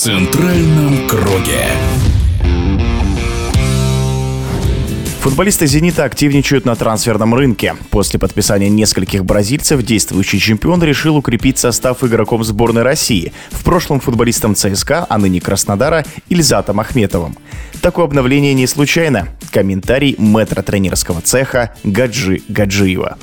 центральном круге. Футболисты «Зенита» активничают на трансферном рынке. После подписания нескольких бразильцев действующий чемпион решил укрепить состав игроков сборной России, в прошлом футболистом ЦСКА, а ныне Краснодара, Ильзатом Ахметовым. Такое обновление не случайно. Комментарий мэтра тренерского цеха Гаджи Гаджиева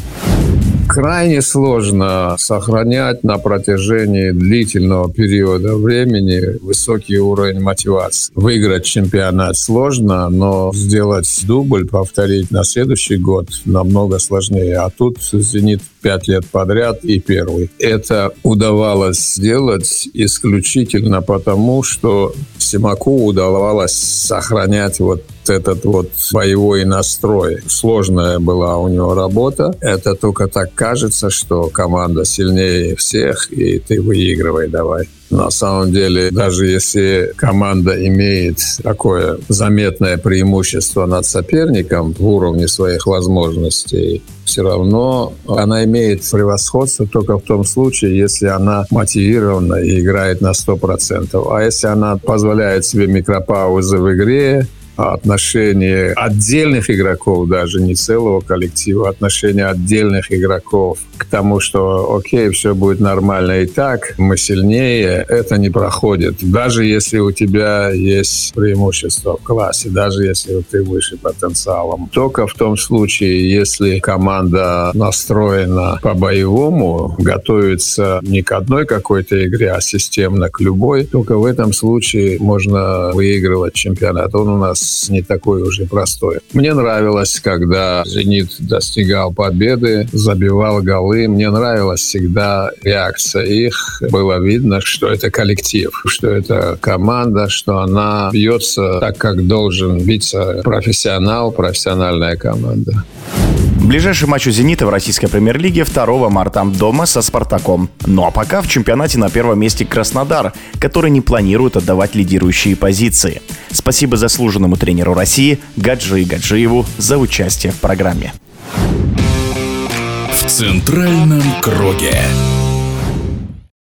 крайне сложно сохранять на протяжении длительного периода времени высокий уровень мотивации. Выиграть чемпионат сложно, но сделать дубль, повторить на следующий год намного сложнее. А тут «Зенит» пять лет подряд и первый. Это удавалось сделать исключительно потому, что Симаку удавалось сохранять вот этот вот боевой настрой. Сложная была у него работа. Это только так кажется, что команда сильнее всех, и ты выигрывай давай. На самом деле, даже если команда имеет такое заметное преимущество над соперником в уровне своих возможностей, все равно она имеет превосходство только в том случае, если она мотивирована и играет на 100%. А если она позволяет себе микропаузы в игре, отношение отдельных игроков, даже не целого коллектива, отношение отдельных игроков к тому, что окей, все будет нормально и так, мы сильнее, это не проходит. Даже если у тебя есть преимущество в классе, даже если ты выше потенциалом. Только в том случае, если команда настроена по-боевому, готовится не к одной какой-то игре, а системно к любой, только в этом случае можно выигрывать чемпионат. Он у нас не такой уже простой. Мне нравилось, когда «Зенит» достигал победы, забивал голы. Мне нравилась всегда реакция их. Было видно, что это коллектив, что это команда, что она бьется так, как должен биться профессионал, профессиональная команда. Ближайший матч у «Зенита» в российской премьер-лиге 2 марта дома со «Спартаком». Ну а пока в чемпионате на первом месте Краснодар, который не планирует отдавать лидирующие позиции. Спасибо заслуженному тренеру России Гаджи Гаджиеву за участие в программе. В центральном круге.